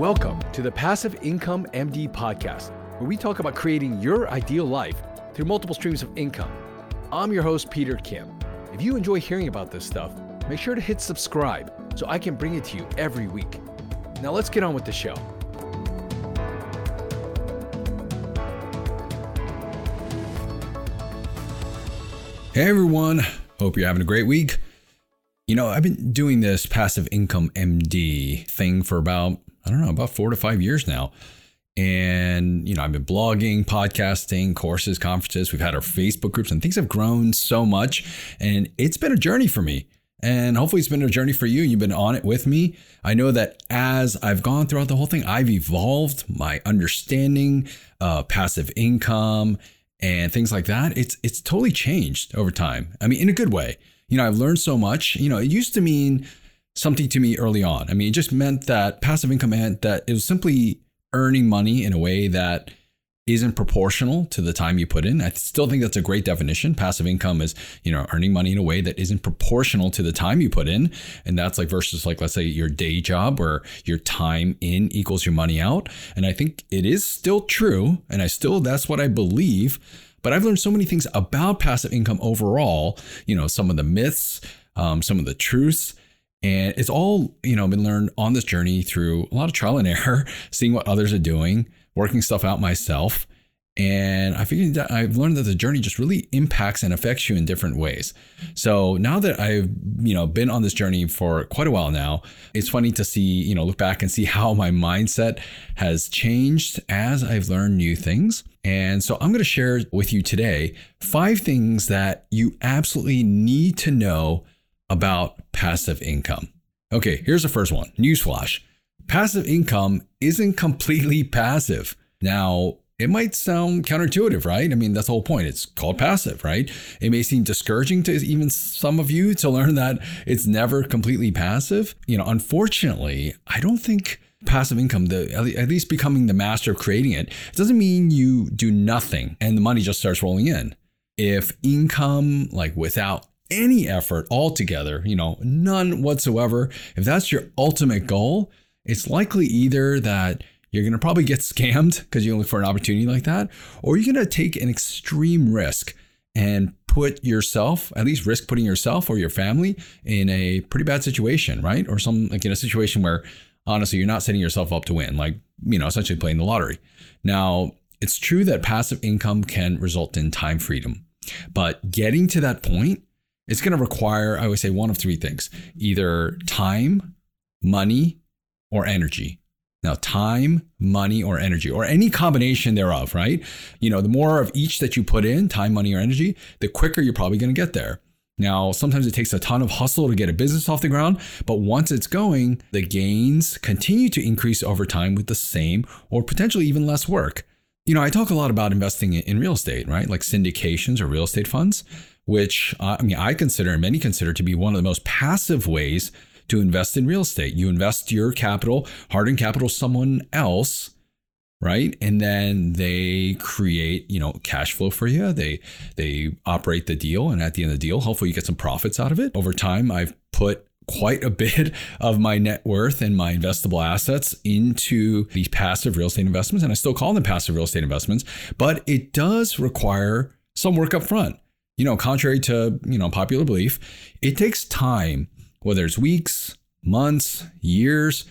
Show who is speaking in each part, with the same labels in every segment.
Speaker 1: Welcome to the Passive Income MD podcast, where we talk about creating your ideal life through multiple streams of income. I'm your host, Peter Kim. If you enjoy hearing about this stuff, make sure to hit subscribe so I can bring it to you every week. Now let's get on with the show.
Speaker 2: Hey everyone, hope you're having a great week. You know, I've been doing this passive income MD thing for about, I don't know, about four to five years now. And, you know, I've been blogging, podcasting, courses, conferences. We've had our Facebook groups, and things have grown so much. And it's been a journey for me. And hopefully, it's been a journey for you. You've been on it with me. I know that as I've gone throughout the whole thing, I've evolved my understanding of passive income and things like that. It's it's totally changed over time. I mean, in a good way. You know, I've learned so much. You know, it used to mean something to me early on. I mean, it just meant that passive income meant that it was simply earning money in a way that isn't proportional to the time you put in. I still think that's a great definition. Passive income is, you know, earning money in a way that isn't proportional to the time you put in. And that's like versus like let's say your day job where your time in equals your money out. And I think it is still true and I still that's what I believe. But I've learned so many things about passive income overall, you know, some of the myths, um, some of the truths, and it's all, you know, been learned on this journey through a lot of trial and error, seeing what others are doing, working stuff out myself. And I figured that I've learned that the journey just really impacts and affects you in different ways. So now that I've, you know, been on this journey for quite a while now, it's funny to see, you know, look back and see how my mindset has changed as I've learned new things. And so I'm going to share with you today five things that you absolutely need to know about passive income. Okay, here's the first one. Newsflash. Passive income isn't completely passive. Now, it might sound counterintuitive, right? I mean, that's the whole point. It's called passive, right? It may seem discouraging to even some of you to learn that it's never completely passive. You know, unfortunately, I don't think passive income, the at least becoming the master of creating it, it doesn't mean you do nothing and the money just starts rolling in. If income, like without any effort altogether, you know, none whatsoever, if that's your ultimate goal, it's likely either that you're going to probably get scammed because you look for an opportunity like that, or you're going to take an extreme risk and put yourself, at least risk putting yourself or your family in a pretty bad situation, right? Or some like in a situation where honestly you're not setting yourself up to win, like, you know, essentially playing the lottery. Now, it's true that passive income can result in time freedom, but getting to that point, it's going to require, I would say, one of three things either time, money, or energy. Now, time, money, or energy, or any combination thereof, right? You know, the more of each that you put in, time, money, or energy, the quicker you're probably going to get there. Now, sometimes it takes a ton of hustle to get a business off the ground, but once it's going, the gains continue to increase over time with the same or potentially even less work. You know, I talk a lot about investing in real estate, right? Like syndications or real estate funds, which uh, I mean, I consider and many consider to be one of the most passive ways to invest in real estate. You invest your capital, hardened capital, someone else, right? And then they create, you know, cash flow for you. They they operate the deal, and at the end of the deal, hopefully you get some profits out of it. Over time, I've put quite a bit of my net worth and my investable assets into these passive real estate investments, and I still call them passive real estate investments. But it does require some work up front. You know, contrary to you know popular belief, it takes time whether it's weeks, months, years,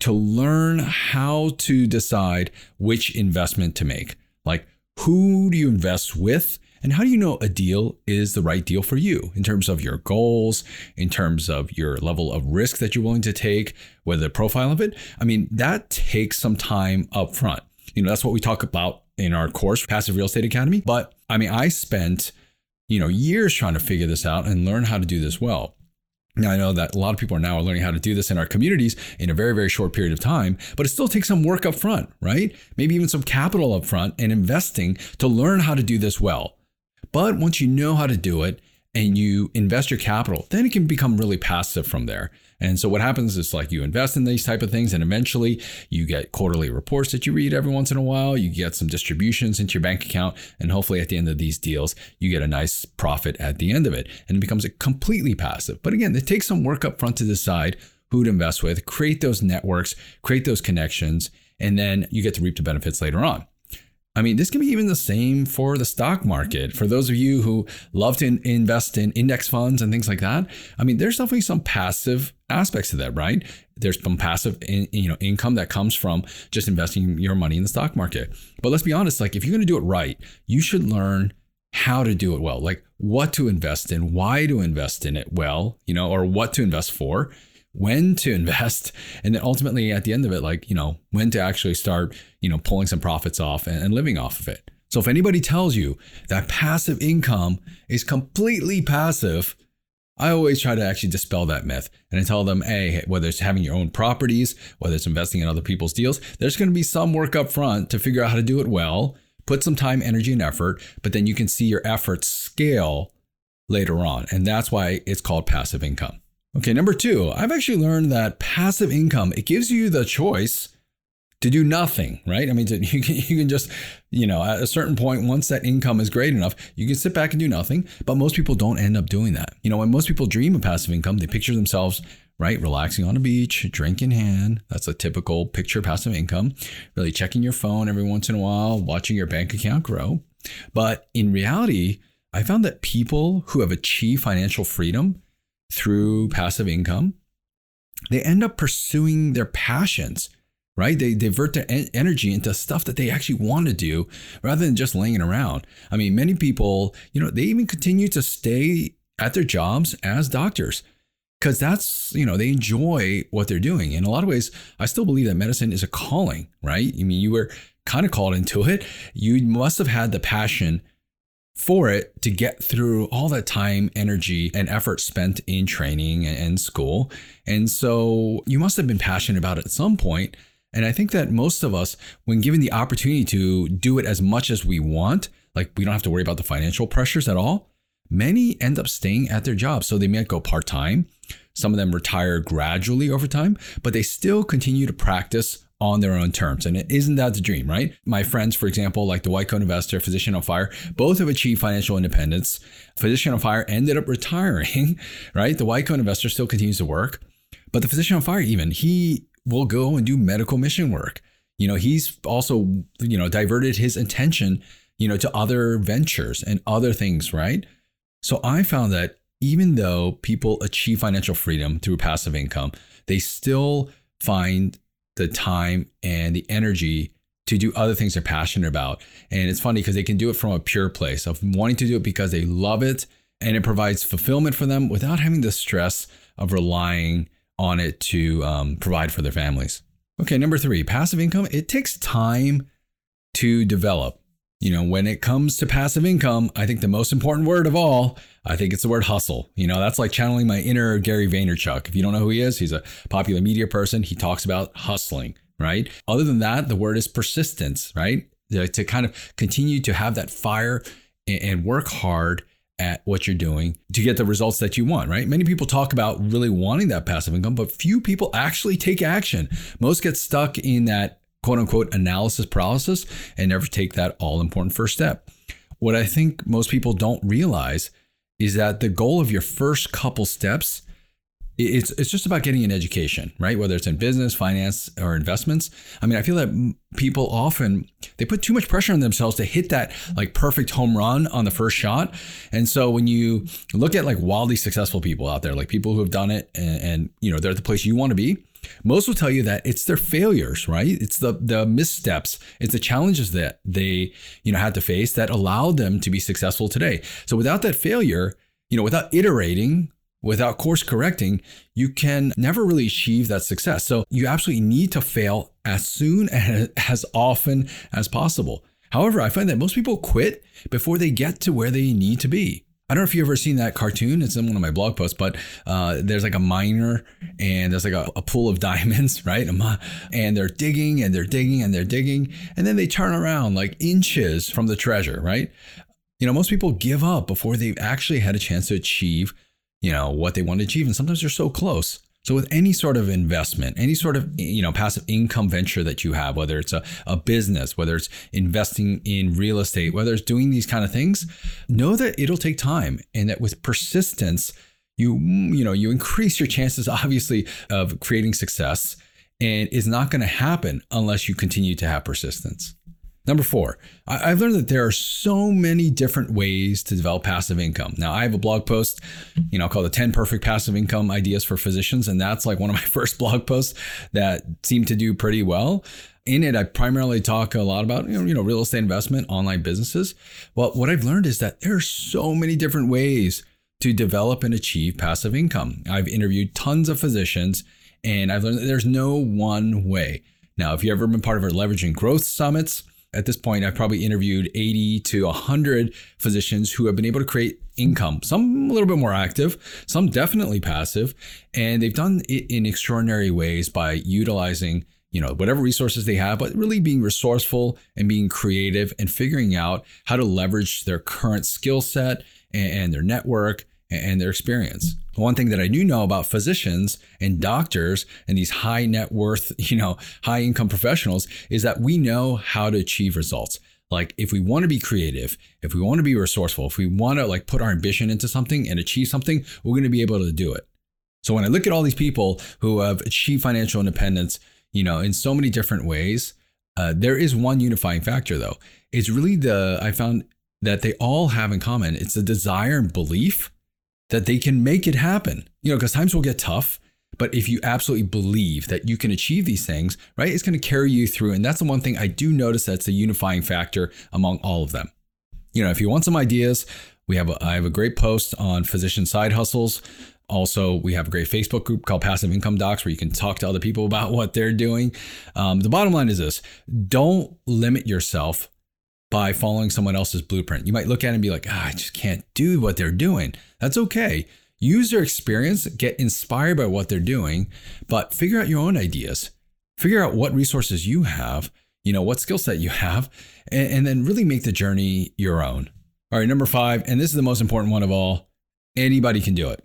Speaker 2: to learn how to decide which investment to make. Like, who do you invest with? And how do you know a deal is the right deal for you in terms of your goals, in terms of your level of risk that you're willing to take, whether the profile of it? I mean, that takes some time up front. You know, that's what we talk about in our course, Passive Real Estate Academy. But I mean, I spent, you know, years trying to figure this out and learn how to do this well. Now, I know that a lot of people are now learning how to do this in our communities in a very, very short period of time, but it still takes some work up front, right? Maybe even some capital up front and investing to learn how to do this well. But once you know how to do it and you invest your capital, then it can become really passive from there. And so what happens is like you invest in these type of things and eventually you get quarterly reports that you read every once in a while, you get some distributions into your bank account and hopefully at the end of these deals you get a nice profit at the end of it and it becomes a completely passive. But again, it takes some work up front to decide who to invest with, create those networks, create those connections, and then you get to reap the benefits later on. I mean, this can be even the same for the stock market. For those of you who love to invest in index funds and things like that, I mean, there's definitely some passive aspects to that, right? There's some passive, in, you know, income that comes from just investing your money in the stock market. But let's be honest, like if you're going to do it right, you should learn how to do it well, like what to invest in, why to invest in it well, you know, or what to invest for when to invest and then ultimately at the end of it like you know when to actually start you know pulling some profits off and, and, living off of it. So if anybody tells you that passive income is completely passive i always try to actually dispel that myth and i tell them hey whether it's having your own properties whether it's investing in other people's deals there's going to be some work up front to figure out how to do it well put some time energy and effort but then you can see your efforts scale later on. And that's why it's called passive income Okay, number two, I've actually learned that passive income, it gives you the choice to do nothing, right? I mean, to, you, can, you can just, you know, at a certain point, once that income is great enough, you can sit back and do nothing. But most people don't end up doing that. You know, when most people dream of passive income, they picture themselves, right, relaxing on a beach, drink in hand. That's a typical picture of passive income. Really checking your phone every once in a while, watching your bank account grow. But in reality, I found that people who have achieved financial freedom, through passive income, they end up pursuing their passions, right? They divert their en- energy into stuff that they actually want to do rather than just laying around. I mean, many people, you know, they even continue to stay at their jobs as doctors because that's, you know, they enjoy what they're doing. In a lot of ways, I still believe that medicine is a calling, right? I mean, you were kind of called into it. You must have had the passion for it to get through all that time, energy, and effort spent in training and school. And so you must have been passionate about it at some point. And I think that most of us, when given the opportunity to do it as much as we want, like we don't have to worry about the financial pressures at all, many end up staying at their jobs. So they might go part time. Some of them retire gradually over time, but they still continue to practice on their own terms. And isn't that the dream, right? My friends, for example, like the White Coat Investor, Physician on Fire, both have achieved financial independence. Physician on Fire ended up retiring, right? The White Coat Investor still continues to work. But the Physician on Fire, even, he will go and do medical mission work. You know, he's also, you know, diverted his attention, you know, to other ventures and other things, right? So I found that even though people achieve financial freedom through passive income, they still find the time and the energy to do other things they're passionate about. And it's funny because they can do it from a pure place of wanting to do it because they love it and it provides fulfillment for them without having the stress of relying on it to um, provide for their families. Okay, number three, passive income. It takes time to develop. You know, when it comes to passive income, I think the most important word of all I think it's the word hustle. You know, that's like channeling my inner Gary Vaynerchuk. If you don't know who he is, he's a popular media person. He talks about hustling, right? Other than that, the word is persistence, right? To kind of continue to have that fire and work hard at what you're doing to get the results that you want, right? Many people talk about really wanting that passive income, but few people actually take action. Most get stuck in that quote unquote analysis paralysis and never take that all important first step. What I think most people don't realize is that the goal of your first couple steps it's it's just about getting an education, right? Whether it's in business, finance, or investments. I mean, I feel that people often they put too much pressure on themselves to hit that like perfect home run on the first shot. And so when you look at like wildly successful people out there, like people who have done it and, and you know they're at the place you want to be, most will tell you that it's their failures, right? It's the the missteps, it's the challenges that they, you know, had to face that allowed them to be successful today. So without that failure, you know, without iterating, without course correcting, you can never really achieve that success. So you absolutely need to fail as soon and as often as possible. However, I find that most people quit before they get to where they need to be. I don't know if you've ever seen that cartoon. It's in one of my blog posts, but uh, there's like a miner and there's like a, a pool of diamonds, right? And they're digging and they're digging and they're digging. And then they turn around like inches from the treasure, right? You know, most people give up before they've actually had a chance to achieve, you know, what they want to achieve. And sometimes they're so close. So with any sort of investment, any sort of you know passive income venture that you have, whether it's a, a business, whether it's investing in real estate, whether it's doing these kind of things, know that it'll take time and that with persistence, you you know you increase your chances obviously of creating success and it's not going to happen unless you continue to have persistence number four i've learned that there are so many different ways to develop passive income now i have a blog post you know called the 10 perfect passive income ideas for physicians and that's like one of my first blog posts that seemed to do pretty well in it, I primarily talk a lot about you know, you know real estate investment, online businesses. Well, what I've learned is that there are so many different ways to develop and achieve passive income. I've interviewed tons of physicians and I've learned that there's no one way. Now, if you've ever been part of our leveraging growth summits, at this point, I've probably interviewed 80 to 100 physicians who have been able to create income, some a little bit more active, some definitely passive, and they've done it in extraordinary ways by utilizing you know whatever resources they have but really being resourceful and being creative and figuring out how to leverage their current skill set and, their network and their experience. One thing that I do know about physicians and doctors and these high net worth, you know, high income professionals is that we know how to achieve results. Like if we want to be creative, if we want to be resourceful, if we want to like put our ambition into something and achieve something, we're going to be able to do it. So when I look at all these people who have achieved financial independence, you know, in so many different ways, uh, there is one unifying factor though. It's really the I found that they all have in common. It's a desire and belief that they can make it happen. You know, because times will get tough, but if you absolutely believe that you can achieve these things, right, it's going to carry you through. And that's the one thing I do notice that's a unifying factor among all of them. You know, if you want some ideas, we have a, I have a great post on physician side hustles. Also, we have a great Facebook group called Passive Income Docs where you can talk to other people about what they're doing. Um, the bottom line is this don't limit yourself by following someone else's blueprint. You might look at it and be like, ah, I just can't do what they're doing. That's okay. Use their experience, get inspired by what they're doing, but figure out your own ideas. Figure out what resources you have, you know, what skill set you have, and, and then really make the journey your own. All right, number five, and this is the most important one of all anybody can do it.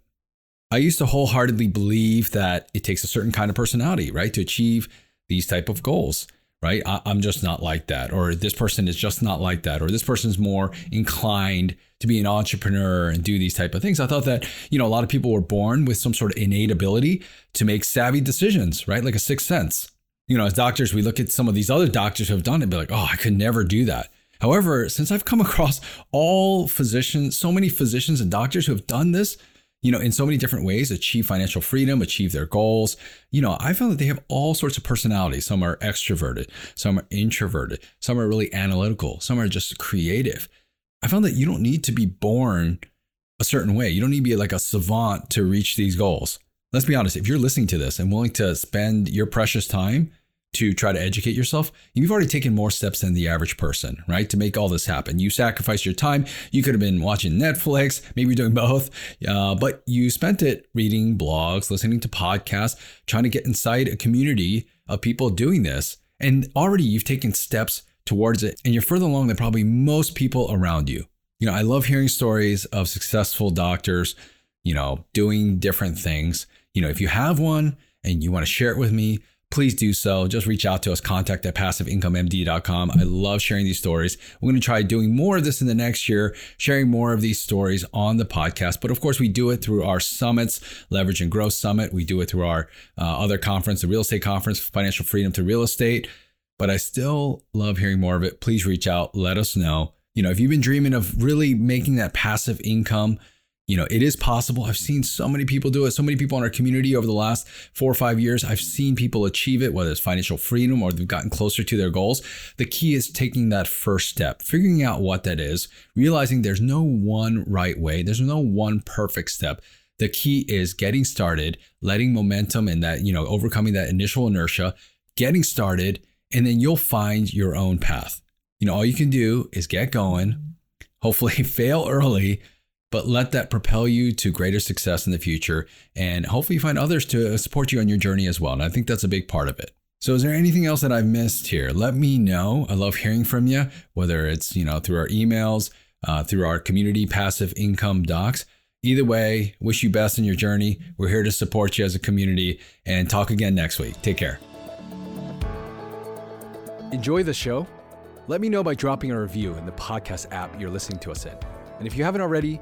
Speaker 2: I used to wholeheartedly believe that it takes a certain kind of personality, right, to achieve these type of goals right? I, am just not like that, or this person is just not like that, or this person's more inclined to be an entrepreneur and do these type of things. I thought that you know a lot of people were born with some sort of innate ability to make savvy decisions, right? Like a sixth sense. You know, as doctors, we look at some of these other doctors who have done it, and be like, oh, I could never do that. However, since I've come across all physicians, so many physicians and doctors who have done this, you know, in so many different ways, achieve financial freedom, achieve their goals. You know, I found that they have all sorts of personalities. Some are extroverted, some are introverted, some are really analytical, some are just creative. I found that you don't need to be born a certain way. You don't need to be like a savant to reach these goals. Let's be honest, if you're listening to this and willing to spend your precious time to try to educate yourself, you've already taken more steps than the average person, right? To make all this happen. You sacrificed your time. You could have been watching Netflix, maybe doing both, uh, but you spent it reading blogs, listening to podcasts, trying to get inside a community of people doing this. And already you've taken steps towards it, and you're further along than probably most people around you. You know, I love hearing stories of successful doctors, you know, doing different things. You know, if you have one and you want to share it with me, please do so. Just reach out to us, contact at passiveincomemd.com. I love sharing these stories. We're going to try doing more of this in the next year, sharing more of these stories on the podcast. But of course, we do it through our summits, Leveraging Growth Summit. We do it through our uh, other conference, the Real Estate Conference, Financial Freedom to Real Estate. But I still love hearing more of it. Please reach out, let us know. You know, if you've been dreaming of really making that passive income, you know, it is possible. I've seen so many people do it. So many people in our community over the last four or five years. I've seen people achieve it, whether it's financial freedom or they've gotten closer to their goals. The key is taking that first step, figuring out what that is, realizing there's no one right way, there's no one perfect step. The key is getting started, letting momentum and that, you know, overcoming that initial inertia, getting started, and then you'll find your own path. You know, all you can do is get going, hopefully fail early but let that propel you to greater success in the future and hopefully find others to support you on your journey as well. And I think that's a big part of it. So is there anything else that I've missed here? Let me know. I love hearing from you, whether it's, you know, through our emails, uh, through our community passive income docs. Either way, wish you best in your journey. We're here to support you as a community and talk again next week. Take care.
Speaker 1: Enjoy the show? Let me know by dropping a review in the podcast app you're listening to us in. And if you haven't already,